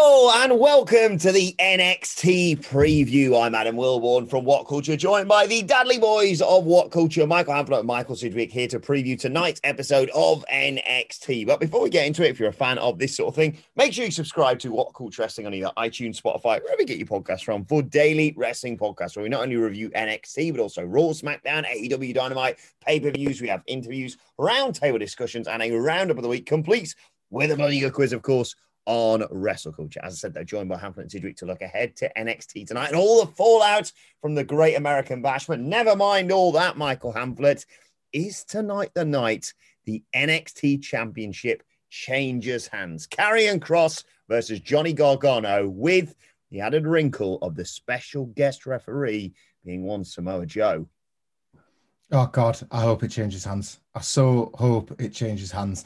Hello and welcome to the NXT preview. I'm Adam Wilborn from What Culture, joined by the Dudley Boys of What Culture, Michael Hamflett and Michael Sidgwick here to preview tonight's episode of NXT. But before we get into it, if you're a fan of this sort of thing, make sure you subscribe to What Culture Wrestling on either iTunes, Spotify, wherever you get your podcasts from for daily wrestling podcasts where we not only review NXT, but also Raw, SmackDown, AEW Dynamite, pay-per-views. We have interviews, roundtable discussions, and a roundup of the week complete with a good quiz, of course, on Wrestle Culture. As I said, they're joined by Hamflett and Sidgwick to look ahead to NXT tonight and all the fallout from the Great American Bash. But never mind all that, Michael Hamflett. Is tonight the night the NXT Championship changes hands? Karrion Kross versus Johnny Gargano with the added wrinkle of the special guest referee being one Samoa Joe. Oh God, I hope it changes hands. I so hope it changes hands.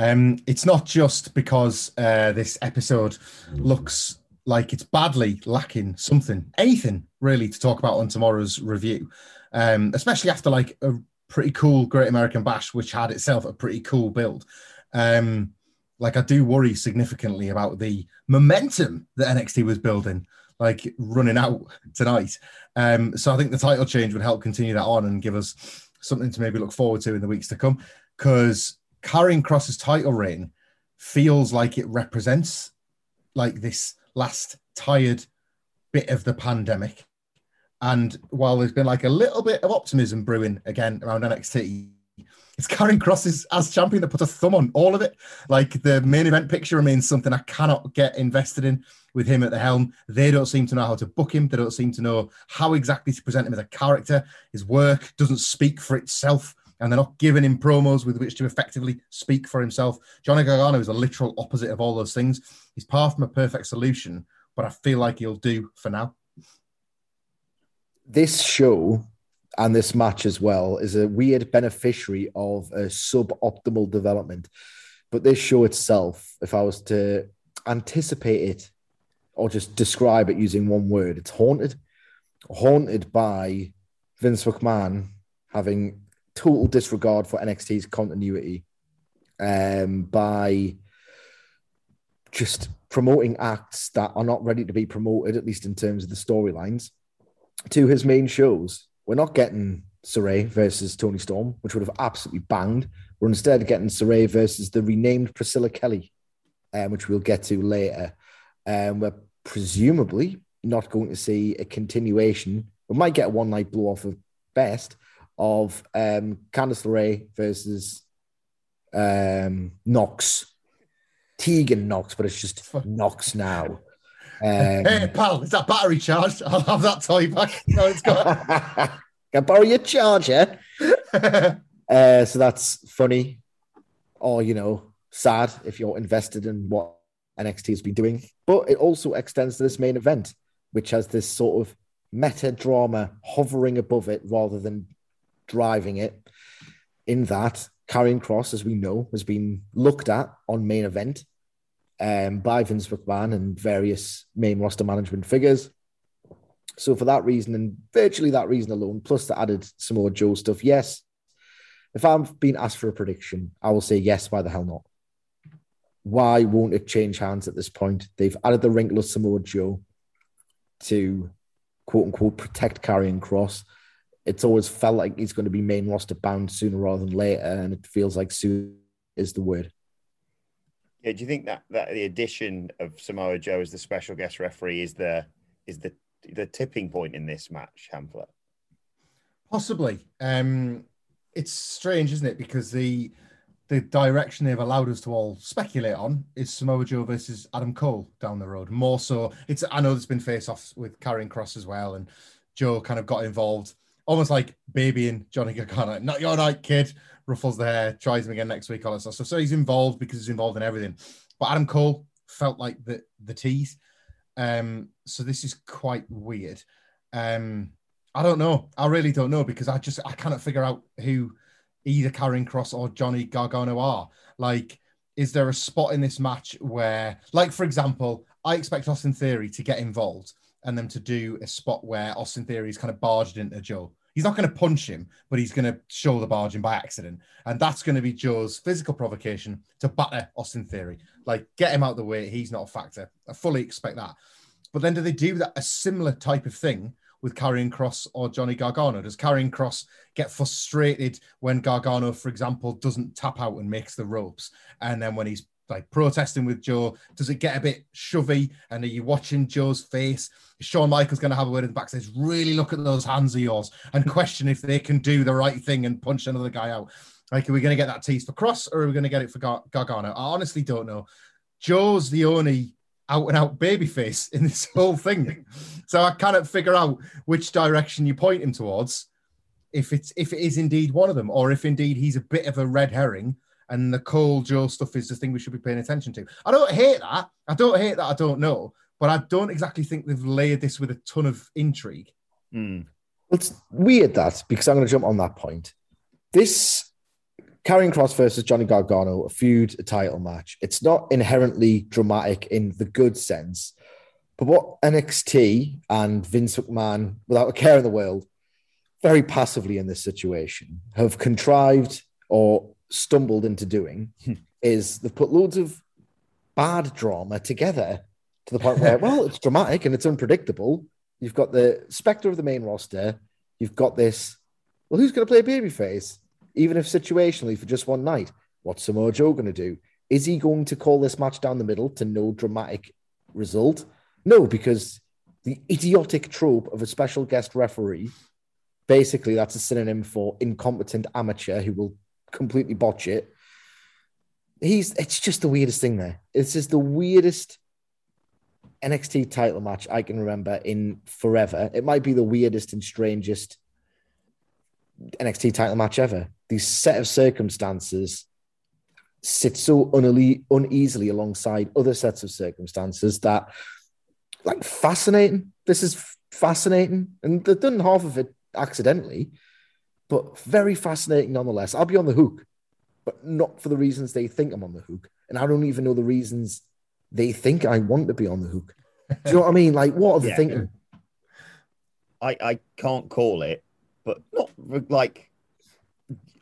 Um, it's not just because uh, this episode looks like it's badly lacking something, anything really to talk about on tomorrow's review, um, especially after like a pretty cool Great American Bash, which had itself a pretty cool build. Um, like I do worry significantly about the momentum that NXT was building, like running out tonight. Um, so I think the title change would help continue that on and give us something to maybe look forward to in the weeks to come. Because Karrion Kross's title reign feels like it represents like this last tired bit of the pandemic. And while there's been like a little bit of optimism brewing again around NXT, it's Karrion Kross is, as champion that put a thumb on all of it. Like the main event picture remains something I cannot get invested in with him at the helm. They don't seem to know how to book him. They don't seem to know how exactly to present him as a character. His work doesn't speak for itself and they're not giving him promos with which to effectively speak for himself. Johnny Gargano is a literal opposite of all those things. He's far from a perfect solution, but I feel like he'll do for now. This show and this match as well is a weird beneficiary of a suboptimal development. But this show itself, if I was to anticipate it or just describe it using one word, it's haunted. Haunted by Vince McMahon having total disregard for NXT's continuity um, by just promoting acts that are not ready to be promoted, at least in terms of the storylines, to his main shows. We're not getting Sarray versus Toni Storm, which would have absolutely banged. We're instead getting Sarray versus the renamed Priscilla Kelly, um, which we'll get to later. Um, we're presumably not going to see a continuation. We might get a one night blow off of best of um, Candice LeRae versus um, Nox. Tegan Nox, but it's just Knox now. Um, hey, pal, is that battery charged? I'll have that toy back. No, it's got. Can I borrow your charger? uh, so that's funny, or you know, sad if you're invested in what NXT has been doing. But it also extends to this main event, which has this sort of meta drama hovering above it rather than driving it. In that, Karrion Kross, as we know, has been looked at on main event um, by Vince McMahon and various main roster management figures. So for that reason, and virtually that reason alone, plus the added Samoa Joe stuff, yes. If I'm being asked for a prediction, I will say yes. Why the hell not? Why won't it change hands at this point? They've added the wrinkle of Samoa Joe to quote unquote protect Karrion Kross. It's always felt like he's going to be main roster bound sooner rather than later, and it feels like soon is the word. Yeah, do you think that that the addition of Samoa Joe as the special guest referee is the is the the tipping point in this match, Hamlet? Possibly. Um, it's strange, isn't it? Because the the direction they've allowed us to all speculate on is Samoa Joe versus Adam Cole down the road. More so, it's I know there's been face offs with Karrion Kross as well, and Joe kind of got involved, almost like babying Johnny Gargano. Not your night, kid. Ruffles the hair, tries him again next week, all that stuff. So, so he's involved because he's involved in everything. But Adam Cole felt like the the tease. Um, so this is quite weird. Um, I don't know. I really don't know because I just I cannot figure out who either Karrion Kross or Johnny Gargano are. Like, is there a spot in this match where, like, for example, I expect Austin Theory to get involved and them to do a spot where Austin Theory is kind of barged into Joe. He's not going to punch him, but he's going to show the barging by accident. And that's going to be Joe's physical provocation to batter Austin Theory. Like, get him out of the way. He's not a factor. I fully expect that. But then do they do that a similar type of thing with Karrion Kross or Johnny Gargano? Does Karrion Kross get frustrated when Gargano, for example, doesn't tap out and makes the ropes? And then when he's like protesting with Joe, does it get a bit shovey? And are you watching Joe's face? Shawn Michaels going to have a word in the back says, really look at those hands of yours and question if they can do the right thing and punch another guy out. Like, are we going to get that tease for Kross or are we going to get it for Gar- Gargano? I honestly don't know. Joe's the only out and out babyface in this whole thing. so I cannot figure out which direction you point him towards, if it's if it is indeed one of them, or if indeed he's a bit of a red herring and the Cole Joe stuff is the thing we should be paying attention to. I don't hate that. I don't hate that. I don't know, but I don't exactly think they've layered this with a ton of intrigue. Mm. It's weird that because I'm going to jump on that point. This Karrion Kross versus Johnny Gargano, a feud, a title match. It's not inherently dramatic in the good sense, but what NXT and Vince McMahon, without a care in the world, very passively in this situation, have contrived or stumbled into doing hmm. is they've put loads of bad drama together to the point where, well, it's dramatic and it's unpredictable. You've got the specter of the main roster. You've got this. Well, who's going to play babyface? even if situationally for just one night. What's Samoa Joe going to do? Is he going to call this match down the middle to no dramatic result? No, because the idiotic trope of a special guest referee, basically, that's a synonym for incompetent amateur who will completely botch it. He's it's just the weirdest thing there. This is the weirdest NXT title match I can remember in forever. It might be the weirdest and strangest NXT title match ever. These set of circumstances sit so uneasily alongside other sets of circumstances that, like, fascinating. This is fascinating, and they've done half of it accidentally, but very fascinating nonetheless. I'll be on the hook, but not for the reasons they think I'm on the hook, and I don't even know the reasons they think I want to be on the hook. Do you know what I mean? Like, what are they Yeah. thinking? I, I can't call it, but not like,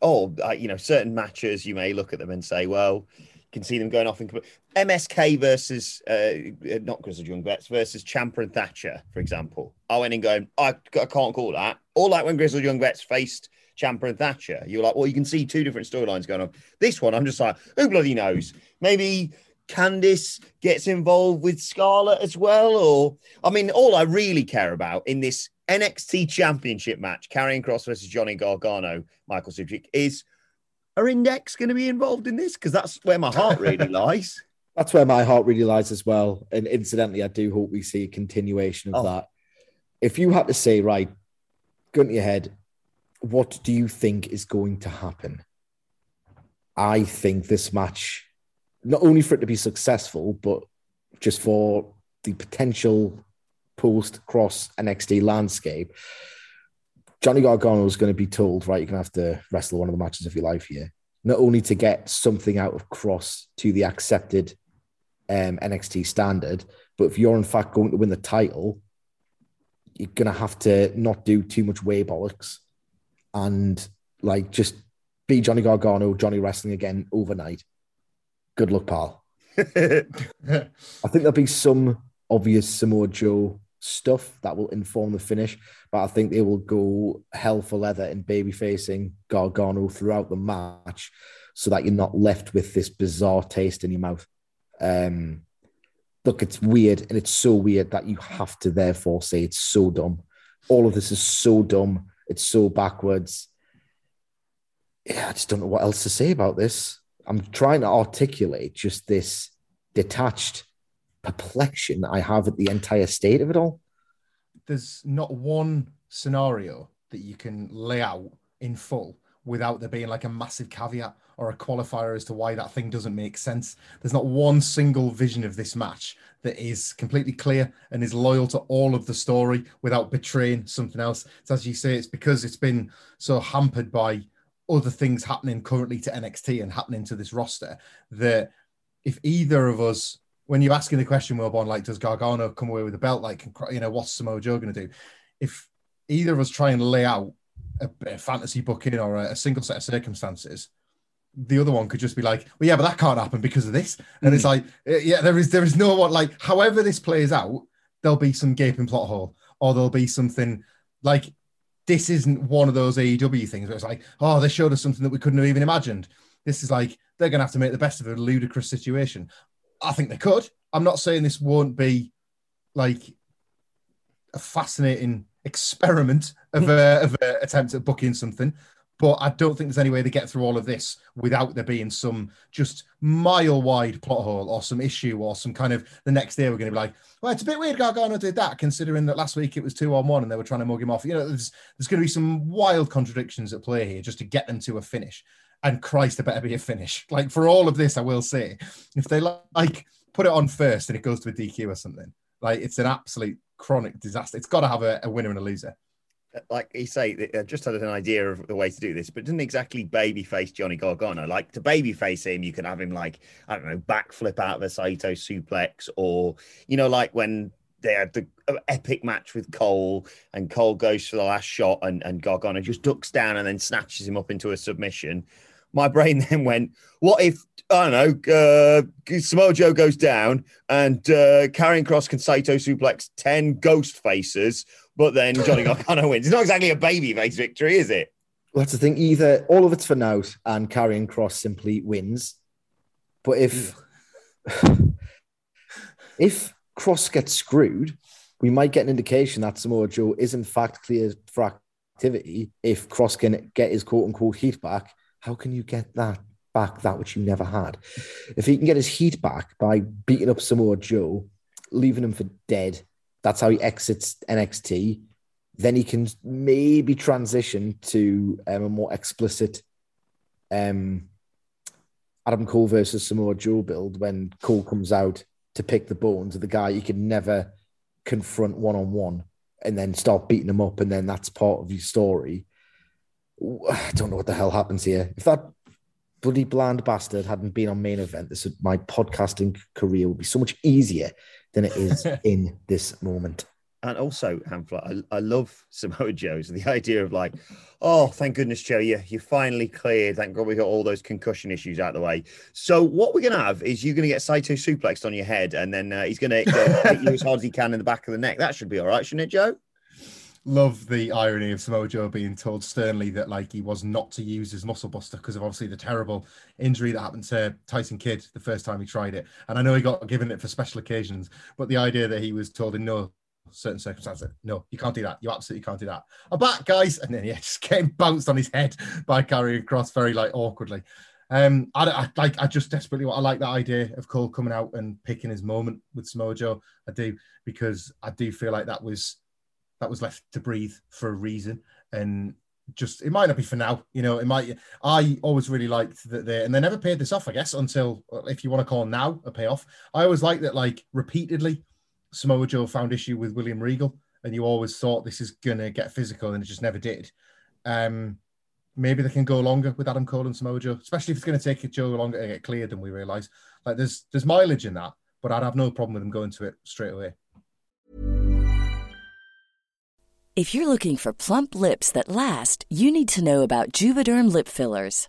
oh, uh, you know, certain matches you may look at them and say, well, can see them going off in MSK versus uh, not Grizzled Young Vets versus Ciampa and Thatcher, for example. I went in going, I, I can't call that. Or like when Grizzled Young Vets faced Ciampa and Thatcher, you're like, well, you can see two different storylines going on. This one, I'm just like, who bloody knows? Maybe Candice gets involved with Scarlett as well, or I mean, all I really care about in this NXT Championship match, Karrion Kross versus Johnny Gargano, Michael Sidgwick, is are Index going to be involved in this? Because that's where my heart really lies. That's where my heart really lies as well. And incidentally, I do hope we see a continuation of Oh. that. If you had to say, right, gun to your head, what do you think is going to happen? I think this match, not only for it to be successful, but just for the potential post Kross NXT landscape, Johnny Gargano is going to be told, right, you're going to have to wrestle one of the matches of your life here. Not only to get something out of Kross to the accepted um, NXT standard, but if you're in fact going to win the title, you're going to have to not do too much way bollocks and like just be Johnny Gargano, Johnny Wrestling again overnight. Good luck, pal. I think there'll be some obvious Samoa Joe stuff that will inform the finish. But I think they will go hell for leather in baby facing Gargano throughout the match so that you're not left with this bizarre taste in your mouth. Um, look, it's weird and it's so weird that you have to therefore say it's so dumb. All of this is so dumb. It's so backwards. Yeah, I just don't know what else to say about this. I'm trying to articulate just this detached perplexion I have at the entire state of it all. There's not one scenario that you can lay out in full without there being like a massive caveat or a qualifier as to why that thing doesn't make sense. There's not one single vision of this match that is completely clear and is loyal to all of the story without betraying something else. So as you say, it's because it's been so hampered by other things happening currently to NXT and happening to this roster that if either of us, when you're asking the question, Wilborn, like, does Gargano come away with a belt? Like, you know, what's Samoa Joe going to do? If either of us try and lay out a, a fantasy booking or a, a, single set of circumstances, the other one could just be like, well, yeah, but that can't happen because of this. And mm. it's like, yeah, there is there is no what like, however this plays out, there'll be some gaping plot hole, or there'll be something like this isn't one of those AEW things where it's like, oh, they showed us something that we couldn't have even imagined. This is like they're going to have to make the best of a ludicrous situation. I think they could. I'm not saying this won't be like a fascinating experiment of a, mm. of a attempt at booking something, but I don't think there's any way they get through all of this without there being some just mile wide plot hole or some issue or some kind of the next day we're going to be like, well, it's a bit weird Gargano did that, considering that last week it was two on one and they were trying to mug him off. You know, there's, there's going to be some wild contradictions at play here just to get them to a finish. And Christ, it better be a finish. Like for all of this, I will say, if they like put it on first and it goes to a DQ or something, like it's an absolute chronic disaster. It's got to have a, a winner and a loser uh, like you say, I just had an idea of the way to do this, but didn't exactly babyface Johnny Gargano. Like to babyface him, you can have him like I don't know, backflip out of a Saito suplex, or you know, like when they had the uh, epic match with Cole, and Cole goes for the last shot, and, and Gargano just ducks down and then snatches him up into a submission. My brain then went, "What if I don't know, uh, Samoa Joe goes down and uh, Kross can Saito suplex ten ghost faces?" but then Johnny Gargano wins. It's not exactly a baby face victory, is it? Well, that's the thing. Either all of it's for now and Karrion Kross simply wins. But if if Kross gets screwed, we might get an indication that Samoa Joe is in fact cleared for activity. If Kross can get his quote unquote heat back, how can you get that back, that which you never had? If he can get his heat back by beating up Samoa Joe, leaving him for dead, that's how he exits NXT. Then he can maybe transition to um, a more explicit um, Adam Cole versus Samoa Joe build when Cole comes out to pick the bones of the guy you can never confront one on one and then start beating him up. And then that's part of your story. I don't know what the hell happens here. If that bloody bland bastard hadn't been on main event, this my podcasting career would be so much easier than it is in this moment. And also, Hamflett, I, I love Samoa Joe's the idea of like, oh, thank goodness, Joe, you you finally cleared. Thank God we got all those concussion issues out of the way. So what we're gonna have is you're gonna get Saito suplexed on your head, and then uh, he's gonna hit you as hard as he can in the back of the neck. That should be all right, shouldn't it, Joe? love the irony of Samoa Joe being told sternly that like he was not to use his muscle buster because of obviously the terrible injury that happened to Tyson Kidd the first time he tried it. And I know he got given it for special occasions, but the idea that he was told in no certain circumstances, no, you can't do that. You absolutely can't do that. I'm back, guys, and then yeah, just getting bounced on his head by Karrion Kross very like awkwardly. Um, I, I like I just desperately I like that idea of Cole coming out and picking his moment with Samoa Joe. I do because I do feel like that was that was left to breathe for a reason. And just it might not be for now, you know. It might. I always really liked that they and they never paid this off, I guess, until if you want to call now a payoff. I always liked that, like repeatedly, Samoa Joe found issue with William Regal, and you always thought this is gonna get physical, and it just never did. Um, maybe they can go longer with Adam Cole and Samoa Joe, especially if it's to take Joe longer to get cleared than we realize. Like there's there's mileage in that, but I'd have no problem with them going to it straight away. If you're looking for plump lips that last, you need to know about Juvederm lip fillers.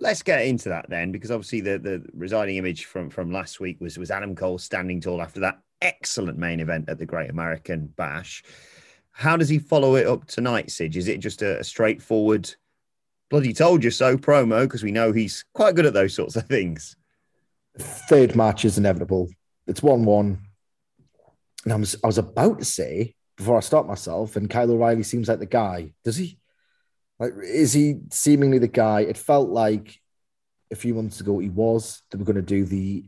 Let's get into that then, because obviously the, the residing image from, from last week was, was Adam Cole standing tall after that excellent main event at the Great American Bash. How does he follow it up tonight, Sidge? Is it just a, a straightforward, bloody told you so promo? Because we know he's quite good at those sorts of things. Third match is inevitable. It's 1 1. And I was, I was about to say, before I stop myself, and Kyle O'Reilly seems like the guy. Does he? Like, is he seemingly the guy? It felt like a few months ago he was. They were going to do the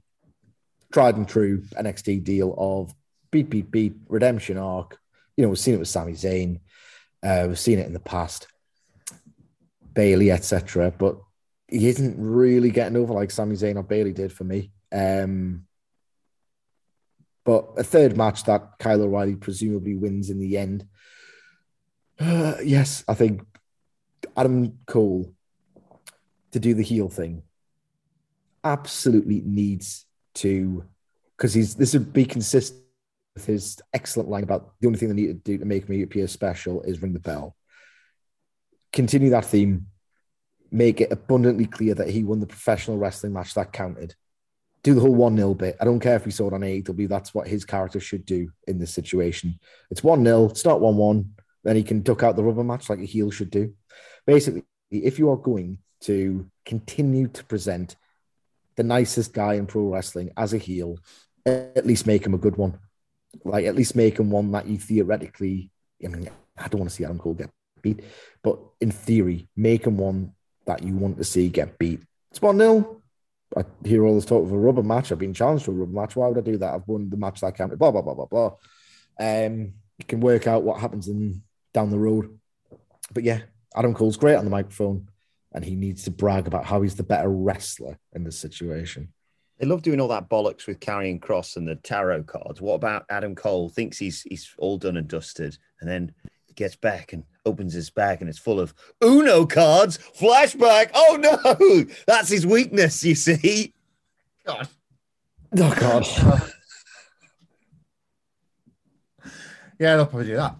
tried and true NXT deal of beat, beat, beat, redemption arc. You know, we've seen it with Sami Zayn. Uh, we've seen it in the past, Bayley, etc. But he isn't really getting over like Sami Zayn or Bayley did for me. Um, but a third match that Kyle O'Reilly presumably wins in the end. Uh, yes, I think Adam Cole to do the heel thing absolutely needs to because he's this would be consistent with his excellent line about the only thing they need to do to make me appear special is ring the bell. Continue that theme, make it abundantly clear that he won the professional wrestling match that counted. Do the whole 1 0 bit. I don't care if we saw it on AEW, that's what his character should do in this situation. It's 1 0, it's not 1 1. Then he can duck out the rubber match like a heel should do. Basically, if you are going to continue to present the nicest guy in pro wrestling as a heel, at least make him a good one. Like, at least make him one that you theoretically, I mean, I don't want to see Adam Cole get beat, but in theory, make him one that you want to see get beat. It's 1 0. I hear all this talk of a rubber match. I've been challenged to a rubber match. Why would I do that? I've won the match that counted. Blah, blah, blah, blah, blah. Um, you can work out what happens in down the road. But yeah, Adam Cole's great on the microphone, and he needs to brag about how he's the better wrestler in this situation. They love doing all that bollocks with Karrion Kross and the tarot cards. What about Adam Cole? Thinks he's he's all done and dusted, and then he gets back and opens his bag, and it's full of Uno cards. Flashback. Oh no, that's his weakness. You see. God. Oh God. Yeah, they'll probably do that.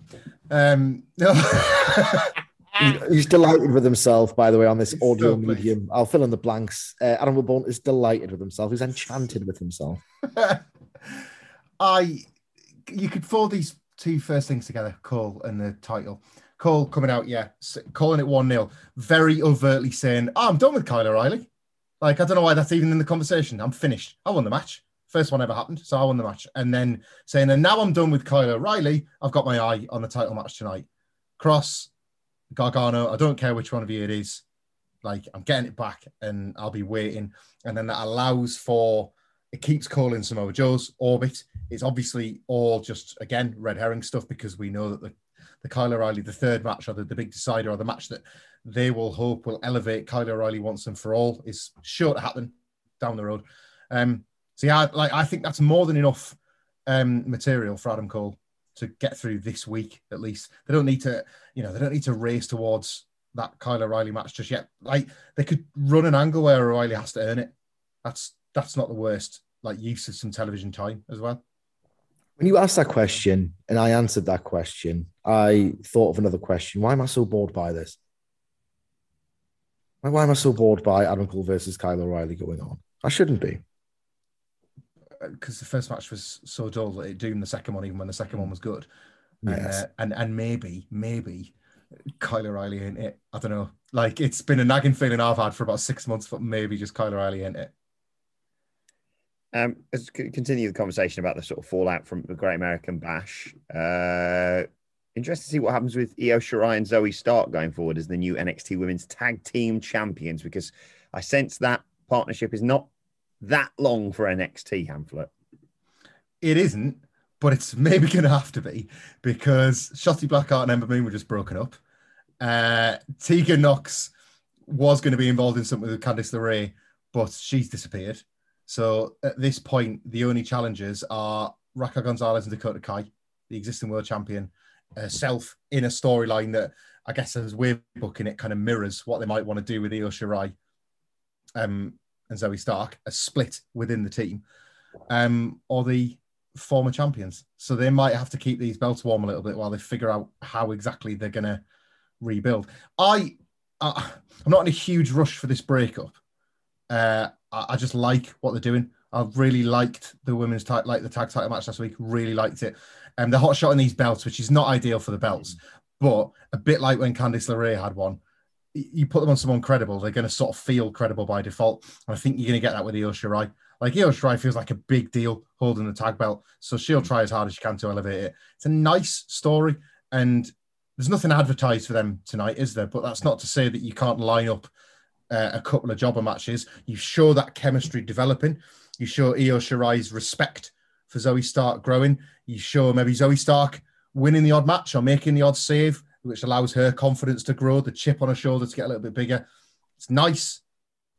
Um, no. He's delighted with himself, by the way, on this He's audio so pleased. medium. I'll fill in the blanks. Uh, Adam Wilborn is delighted with himself. He's enchanted with himself. I, you could fold these two first things together, Cole and the title. Cole coming out, yeah, calling it 1 0, very overtly saying, oh, I'm done with Kyle O'Reilly. Like, I don't know why that's even in the conversation. I'm finished. I won the match. First one ever happened. So I won the match. And then saying, and now I'm done with Kyle O'Reilly. I've got my eye on the title match tonight. Kross, Gargano, I don't care which one of you it is. Like, I'm getting it back and I'll be waiting. And then that allows for it keeps calling Samoa Joe's orbit. It's obviously all just again red herring stuff because we know that the the Kyle O'Reilly, the third match or the, the big decider or the match that they will hope will elevate Kyle O'Reilly once and for all is sure to happen down the road. Um, so yeah, like I think that's more than enough um, material for Adam Cole to get through this week at least. They don't need to, you know, they don't need to race towards that Kyle O'Reilly match just yet. Like they could run an angle where O'Reilly has to earn it. That's that's not the worst like use of some television time as well. When you asked that question and I answered that question, I thought of another question. Why am I so bored by this? Why, why am I so bored by Adam Cole versus Kyle O'Reilly going on? I shouldn't be. Because the first match was so dull that it doomed the second one, even when the second one was good. Yes. Uh, and and maybe, maybe Kyle O'Reilly ain't it. I don't know. Like it's been a nagging feeling I've had for about six months, but maybe just Kyle O'Reilly ain't it. Um, let's continue the conversation about the sort of fallout from the Great American Bash. Uh, interested to see what happens with Io Shirai and Zoey Stark going forward as the new NXT Women's Tag Team Champions, because I sense that partnership is not that long for NXT, Hamflet. It isn't, but it's maybe going to have to be because Shotzi Blackheart and Ember Moon were just broken up. Uh, Tegan Nox was going to be involved in something with Candice LeRae, but she's disappeared. So at this point, the only challengers are Raquel Gonzalez and Dakota Kai, the existing world champion, herself in a storyline that I guess as we're booking it kind of mirrors what they might want to do with Io Shirai um, and Zoey Stark, a split within the team, um, or the former champions. So they might have to keep these belts warm a little bit while they figure out how exactly they're going to rebuild. I, I I'm not in a huge rush for this breakup. Uh, I, I just like what they're doing. I really liked the women's tag, like the tag title match last week. Really liked it. And um, the hot shot in these belts, which is not ideal for the belts, but a bit like when Candice LeRae had one. You put them on someone credible, they're going to sort of feel credible by default. And I think you're going to get that with Io Shirai. Like Io Shirai feels like a big deal holding the tag belt, so she'll try as hard as she can to elevate it. It's a nice story, and there's nothing advertised for them tonight, is there? But that's not to say that you can't line up uh, a couple of jobber matches. You show that chemistry developing. You show Io Shirai's respect for Zoey Stark growing. You show maybe Zoey Stark winning the odd match or making the odd save, which allows her confidence to grow, the chip on her shoulder to get a little bit bigger. It's nice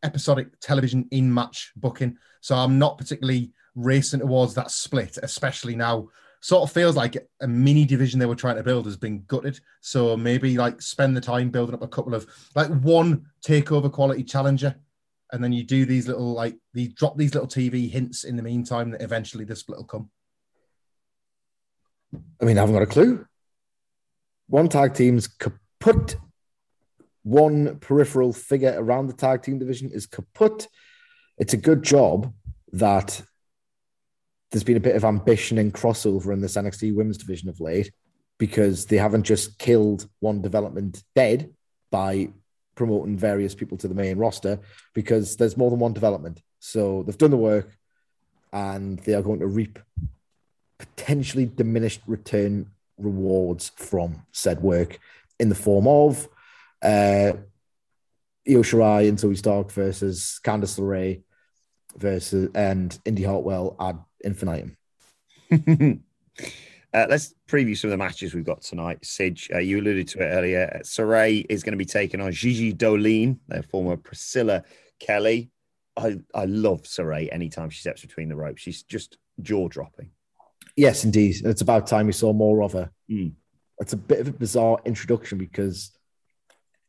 episodic television in match booking. So I'm not particularly racing towards that split, especially now. Sort of feels like a mini division they were trying to build has been gutted. So maybe like spend the time building up a couple of like one takeover quality challenger, and then you do these little like you drop these little TV hints in the meantime that eventually the split will come. I mean, I haven't got a clue. One tag team's kaput. One peripheral figure around the tag team division is kaput. It's a good job that there's been a bit of ambition and crossover in this NXT women's division of late because they haven't just killed one development dead by promoting various people to the main roster because there's more than one development. So they've done the work and they are going to reap potentially diminished return rewards from said work in the form of uh, Io Shirai and Zoey Stark versus Candice LeRae versus and Indi Hartwell ad infinitum. Uh, let's preview some of the matches we've got tonight. Sidge, uh, you alluded to it earlier. Uh, Sarray is going to be taking on Gigi Dolin, their former Priscilla Kelly. I, I love Sarray anytime she steps between the ropes. She's just jaw dropping. Yes, indeed. It's about time we saw more of her. Mm. It's a bit of a bizarre introduction because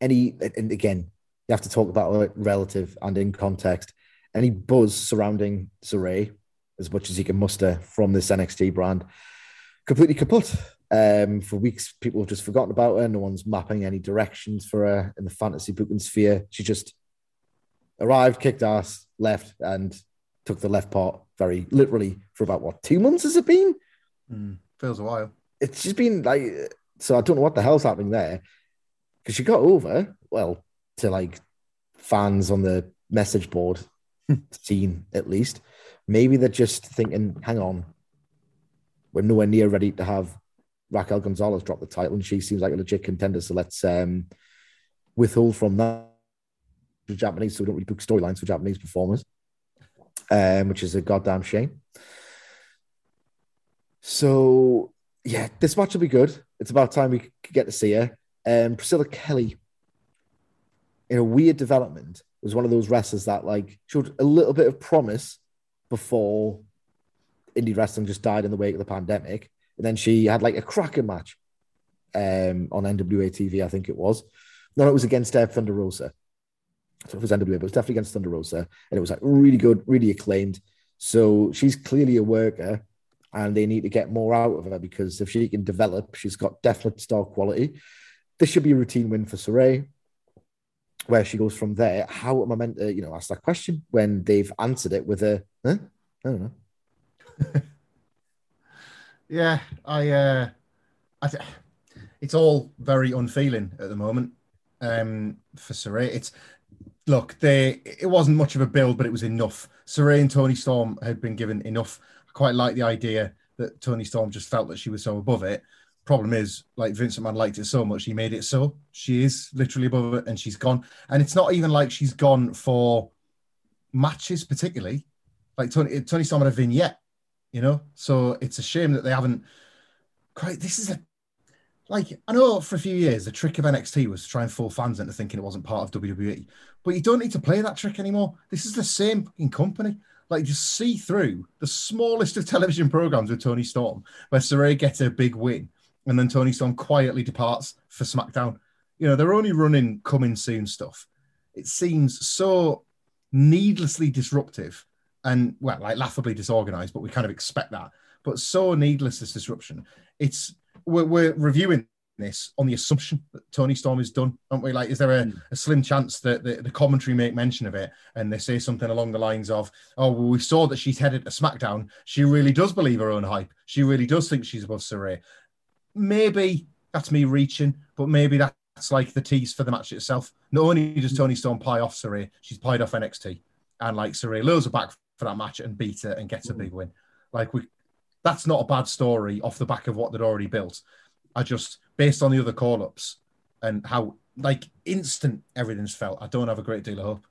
any, and again, you have to talk about it relative and in context. Any buzz surrounding Sarray, as much as you can muster from this NXT brand, completely kaput. Um, for weeks, people have just forgotten about her. No one's mapping any directions for her in the fantasy booking sphere. She just arrived, kicked ass, left, and took the left part very literally for about what two months has it been? Mm, feels a while. It's just been like so. I don't know what the hell's happening there because she got over well to like fans on the message board scene at least. Maybe they're just thinking, hang on, we're nowhere near ready to have Raquel Gonzalez drop the title, and she seems like a legit contender. So let's um, withhold from that. The Japanese, so we don't really book storylines for Japanese performers. Um, which is a goddamn shame. So yeah, this match will be good. It's about time we get to see her. Um, Priscilla Kelly, in a weird development, was one of those wrestlers that like showed a little bit of promise before indie wrestling just died in the wake of the pandemic. And then she had like a cracking match um, on NWA TV, I think it was. No, it was against uh, Thunder Rosa. So it was NWA, but it was definitely against Thunder Rosa. And it was like really good, really acclaimed. So she's clearly a worker and they need to get more out of her because if she can develop, she's got definite star quality. This should be a routine win for Sarray. Where she goes from there, how am I meant to, you know, ask that question when they've answered it with a, huh? I don't know. yeah, I, uh, I, th- it's all very unfeeling at the moment um, for Sarray. It's look, they it wasn't much of a build, but it was enough. Sarray and Toni Storm had been given enough. I quite like the idea that Toni Storm just felt that she was so above it. Problem is, like Vince McMahon liked it so much, he made it so she is literally above it, and she's gone. And it's not even like she's gone for matches, particularly. Like Toni, Toni Storm had a vignette, you know. So it's a shame that they haven't. Quite, this is a like I know for a few years the trick of NXT was to try and fool fans into thinking it wasn't part of WWE, but you don't need to play that trick anymore. This is the same fucking company. Like just see through the smallest of television programs with Toni Storm, where Sarray gets a big win, and then Toni Storm quietly departs for SmackDown. You know they're only running coming soon stuff. It seems so needlessly disruptive and well, like laughably disorganized, but we kind of expect that. But so needless this disruption. It's we're, we're reviewing this on the assumption that Toni Storm is done, aren't we? Like, is there a, Hmm. a slim chance that the, the commentary make mention of it and they say something along the lines of, "Oh, well, we saw that she's headed to SmackDown. She really does believe her own hype. She really does think she's above Sarray." Maybe that's me reaching, but maybe that's like the tease for the match itself. Not only does Toni Storm pie off Sarray, she's pied off NXT, and like Sarray lures her back for that match and beat her and gets a big win. Like we, that's not a bad story off the back of what they'd already built. I just, based on the other call ups and how like instant everything's felt, I don't have a great deal of hope.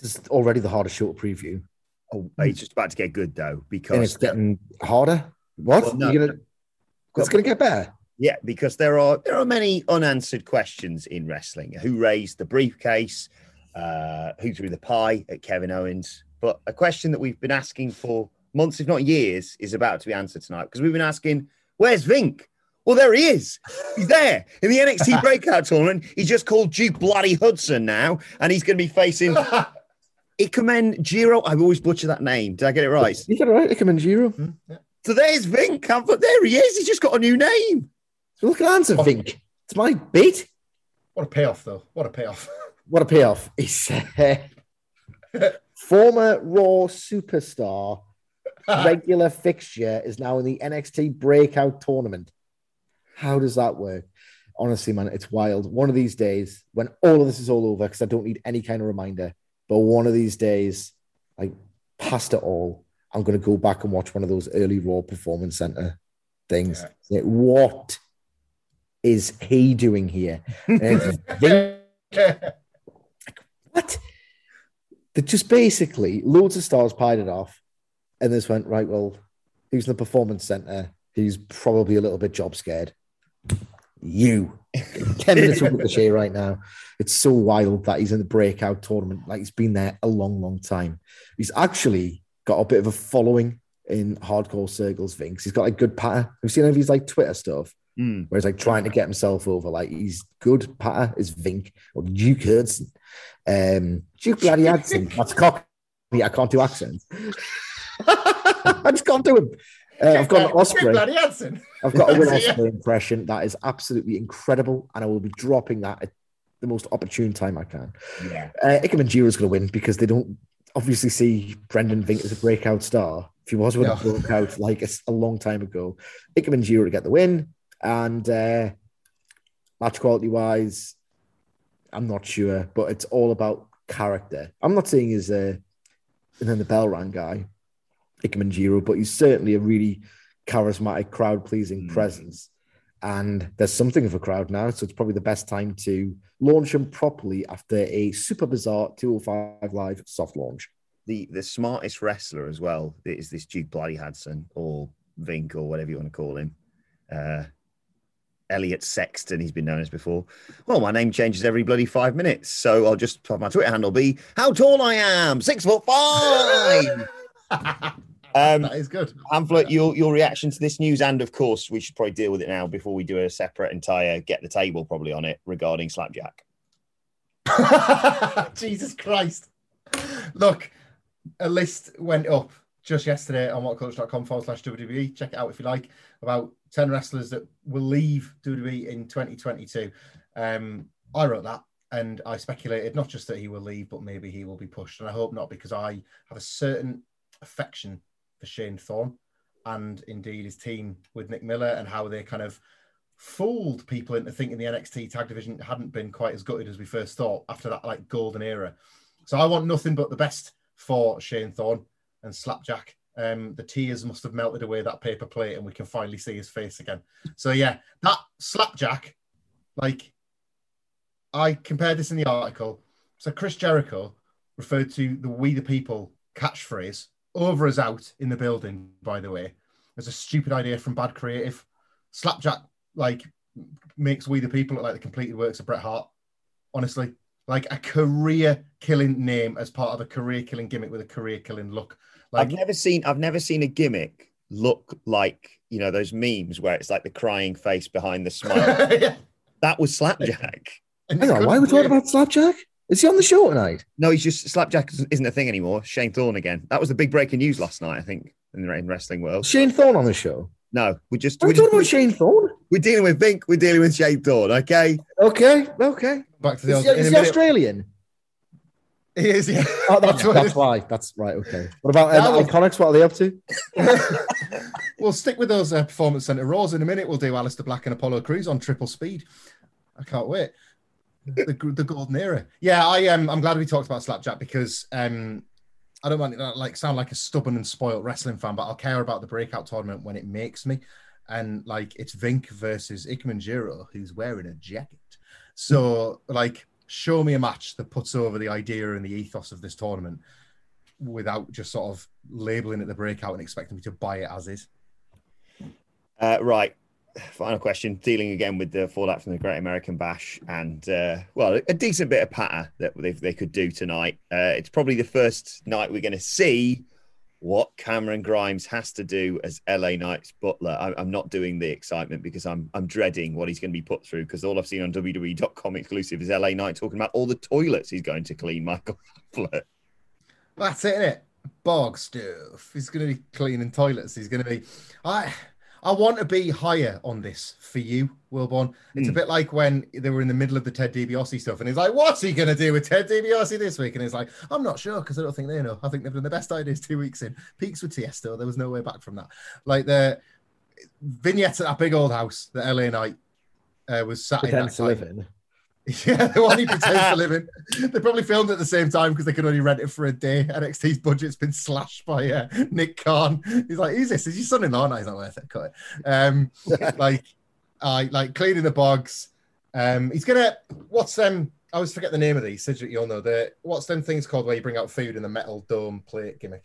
This is already the hardest short to preview. Oh, it's just about to get good though And because it's getting harder. What? Well, no, gonna, it's going to get better. Yeah, because there are there are many unanswered questions in wrestling. Who raised the briefcase? Uh, who threw the pie at Kevin Owens? But a question that we've been asking for months, if not years, is about to be answered tonight because we've been asking, "Where's Vink?" Well, there he is. He's there in the NXT Breakout Tournament. He's just called Duke Bloody Hudson now, and he's going to be facing Ikemen Jiro. I always butcher that name. Did I get it right? You got it right. Ikemen Jiro. Hmm? So there's Vink. I'm- There he is. He's just got a new name. So look at answer, Vink. It's my beat. What a payoff, though. What a payoff. What a payoff. He said, former Raw superstar, regular fixture is now in the NXT breakout tournament. How does that work? Honestly, man, it's wild. One of these days, when all of this is all over, because I don't need any kind of reminder, but one of these days, like past it all, I'm going to go back and watch one of those early Raw Performance Center things. Like, what is he doing here? What? They just basically loads of stars pied it off, and this went right. Well, who's in the performance center? He's probably a little bit job scared. You, ten minutes of the share right now. It's so wild that he's in the breakout tournament. Like he's been there a long, long time. He's actually got a bit of a following in hardcore circles. Vince. He's got like good patter. Have you seen any of his like Twitter stuff? Mm. where he's like trying to get himself over. Like he's good patter is Vink or Duke Hudson. Um, Duke bloody Hudson. That's cock. I can't do accents. I just can't do him. Uh, I've got an Ospreay. I've got a Will. Ospreay impression that is absolutely incredible, and I will be dropping that at the most opportune time I can. Yeah. Uh, Jiro's going to win because they don't obviously see Brendan Vink as a breakout star. If he was would have No. broke out like a long time ago, Ikemen Jiro to get the win. And uh, match quality wise, I'm not sure, but it's all about character. I'm not saying he's a and then the bell rang guy, Ikemen Jiro, but he's certainly a really charismatic, crowd pleasing Mm. presence. And there's something of a crowd now, so it's probably the best time to launch him properly after a super bizarre 205 live soft launch. the the smartest wrestler as well is this Duke Bloody Hudson or Vink or whatever you want to call him. Uh, Elliot Sexton, he's been known as before. Well, my name changes every bloody five minutes, so I'll just have my Twitter handle be how tall I am, six foot five. um, that is good. Hamflett, your your reaction to this news, and of course, we should probably deal with it now before we do a separate entire get the table probably on it regarding Slapjack. Jesus Christ. Look, a list went up just yesterday on whatculture.com forward slash WWE. Check it out if you like. About 10 wrestlers that will leave WWE in 2022. Um, I wrote that and I speculated not just that he will leave, but maybe he will be pushed. And I hope not because I have a certain affection for Shane Thorne and indeed his team with Nick Miller and how they kind of fooled people into thinking the NXT tag division hadn't been quite as gutted as we first thought after that like golden era. So I want nothing but the best for Shane Thorne and Slapjack. Um, the tears must have melted away that paper plate, and we can finally see his face again. So yeah, that Slapjack, like I compared this in the article. So Chris Jericho referred to the "We the People" catchphrase over as out in the building. By the way, as a stupid idea from bad creative. Slapjack like makes "We the People" look like the completed works of Bret Hart. Honestly, like a career killing name as part of a career killing gimmick with a career killing look. Like I've never seen I've never seen a gimmick look like you know those memes where it's like the crying face behind the smile. yeah. that was Slapjack. Hang on, why are we talking about Slapjack? Is he on the show tonight? No, he's just Slapjack isn't- isn't a thing anymore. Shane Thorne again. That was the big breaking news last night, I think, in the in wrestling world. Shane Thorne on the show? No, we just Are we're, we talking about Shane Thorne? we're dealing with Vink. We're dealing with Shane Thorne. Okay. Okay, okay. back to the Is he, is he Australian? He is, yeah. Oh, that's, what that's why. That's right. Okay. What about That uh, was- IIconics? What are they up to? we'll stick with those uh, performance center roles in a minute. We'll do Aleister Black and Apollo Crews on triple speed. I can't wait. The, the golden era. Yeah, I am. I'm glad we talked about Slapjack because um, I don't want to like sound like a stubborn and spoiled wrestling fan, but I'll care about the breakout tournament when it makes me. And like it's Vink versus Ikemen Jiro, who's wearing a jacket. So like, show me a match that puts over the idea and the ethos of this tournament without just sort of labeling it the breakout and expecting me to buy it as is. Uh, right. Final question. Dealing again with the fallout from the Great American Bash and, uh, well, a decent bit of patter that they, they could do tonight. Uh, it's probably the first night we're going to see what Cameron Grimes has to do as LA Knight's butler. I, I'm not doing the excitement because I'm I'm dreading what he's going to be put through because all I've seen on WWE.com exclusive is LA Knight talking about all the toilets he's going to clean. Michael Hamflett. That's it, innit? Bog stuff. He's going to be cleaning toilets. He's going to be. I I want to be higher on this for you, Wilborn. It's a bit like when they were in the middle of the Ted DiBiase stuff, and he's like, "What's he going to do with Ted DiBiase this week?" And he's like, "I'm not sure because I don't think they know. I think they've done the best ideas two weeks in. Peaks with Tiesto. There was no way back from that. Like the vignettes at that big old house that LA Knight uh, was sat in. That to live in. Yeah, the one he pretends to live in. They probably filmed at the same time because they could only rent it for a day. NXT's budget's been slashed by uh, Nick Khan. He's like, "Who's this? Is your son-in-law?" No, he's not worth it. Cut it. Um, like, I like cleaning the bogs. Um, he's gonna. What's them? I always forget the name of these. Cedric, you'll know the what's them things called where you bring out food in the metal dome plate gimmick.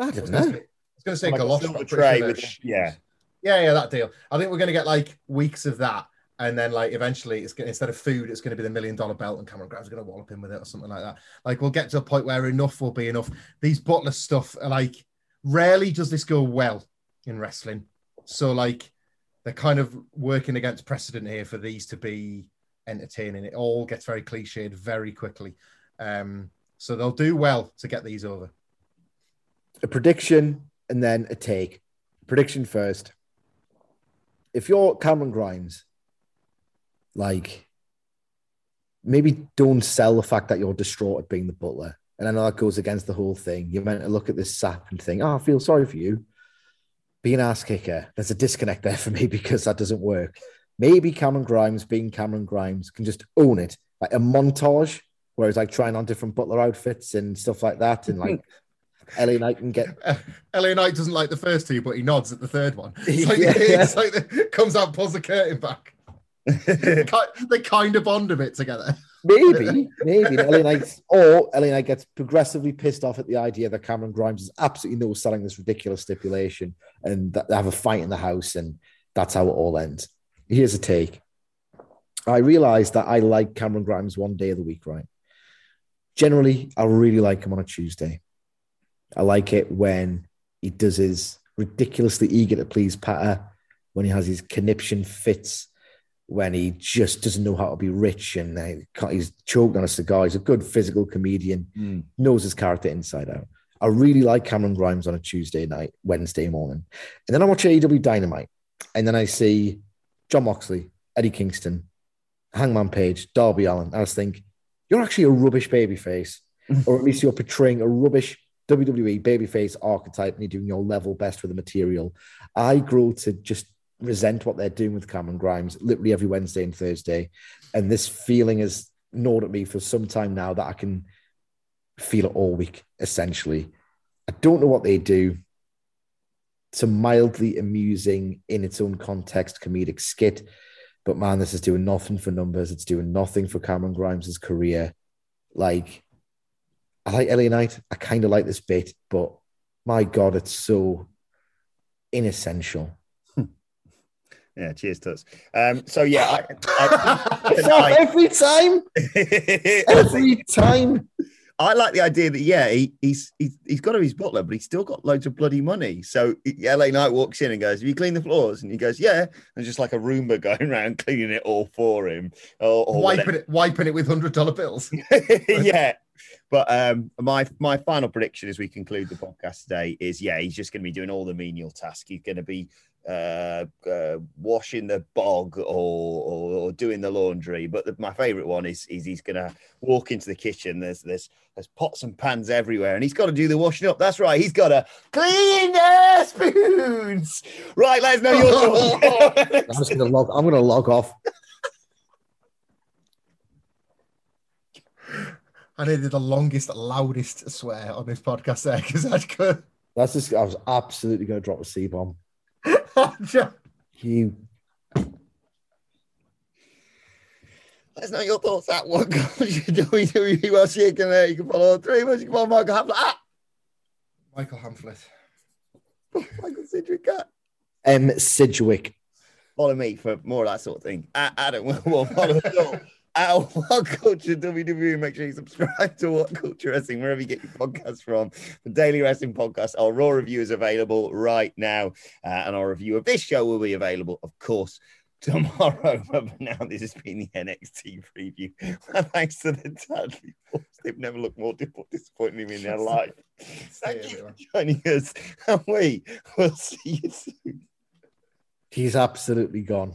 I don't gonna know. say, I was gonna say Like a galosh. silver but I'm pretty tray sure yeah. yeah, yeah, that deal. I think we're going to get like weeks of that, and then like eventually, it's gonna, instead of food, it's going to be the million dollar belt, and Cameron Grimes are going to wallop him with it or something like that. Like we'll get to a point where enough will be enough. These butler stuff, like rarely does this go well in wrestling. So like they're kind of working against precedent here for these to be entertaining. It all gets very cliched very quickly. Um, so they'll do well to get these over. a prediction and then a take. Prediction first. If you're Cameron Grimes, like maybe don't sell the fact that you're distraught at being the butler. And I know that goes against the whole thing. You're meant to look at this sap and think, oh, I feel sorry for you. Be an ass kicker. There's a disconnect there for me because that doesn't work. Maybe Cameron Grimes, being Cameron Grimes, can just own it. Like a montage where he's like trying on different butler outfits and stuff like that. And like LA Knight can get LA Knight doesn't like the first two, but he nods at the third one. It's like, Yeah. it's like the, comes out, pulls the curtain back. they, kind of bond a bit together. maybe, maybe LA Knight or LA Knight gets progressively pissed off at the idea that Cameron Grimes is absolutely no selling this ridiculous stipulation and that they have a fight in the house and that's how it all ends. Here's a take. I realized that I like Cameron Grimes one day of the week, right? Generally, I really like him on a Tuesday. I like it when he does his ridiculously eager to please patter, when he has his conniption fits, when he just doesn't know how to be rich and uh, he's choked on a cigar. He's a good physical comedian, mm. knows his character inside out. I really like Cameron Grimes on a Tuesday night, Wednesday morning. And then I watch AEW Dynamite and then I see Jon Moxley, Eddie Kingston, Hangman Page, Darby Allin. I was think, you're actually a rubbish babyface, or at least you're portraying a rubbish WWE babyface archetype and you're doing your level best with the material. I grow to just resent what they're doing with Cameron Grimes literally every Wednesday and Thursday. And this feeling has gnawed at me for some time now that I can feel it all week, essentially. I don't know what they do. It's a mildly amusing, in its own context, comedic skit. But man, this is doing nothing for numbers. It's doing nothing for Cameron Grimes' career. Like, I like LA Knight. I kind of like this bit, but my God, it's so inessential. Yeah, cheers to us. Um, so yeah, I, I, I, every time, every time. I like the idea that yeah, he, he's he's he's got to his butler, but he's still got loads of bloody money. So LA Knight walks in and goes, "Have you cleaned the floors?" And he goes, "Yeah." And just like a Roomba going around cleaning it all for him, or, or wiping it, wiping it with hundred dollar bills. yeah, but um, my my final prediction as we conclude the podcast today is yeah, he's just going to be doing all the menial tasks. He's going to be uh, uh, washing the bog or, or, or, doing the laundry. But the, my favourite one is, is he's going to walk into the kitchen. There's there's there's pots and pans everywhere, and he's got to do the washing up. That's right. He's got to clean the spoons. Right, let's know your I'm just going to log. I'm going to log off. I needed the longest, loudest swear on this podcast there because I could. That's just. I was absolutely going to drop a C bomb you. Let us know your thoughts at what goes you do. We do you can you can follow three. You can follow Michael Hamflett. Ah! Michael Hamflett. Michael Sidgwick. M. Sidgwick. Follow me for more of that sort of thing. Adam will follow at What Culture WWE. Make sure you subscribe to What Culture Wrestling wherever you get your podcasts from. The Daily Wrestling Podcast, our Raw review is available right now, uh, and our review of this show will be available, of course, tomorrow. But now, this has been the NXT preview. Thanks to the Dudley Boys. They've never looked more disappointing in their life. Thank you for joining us, and we will see you soon. He's absolutely gone.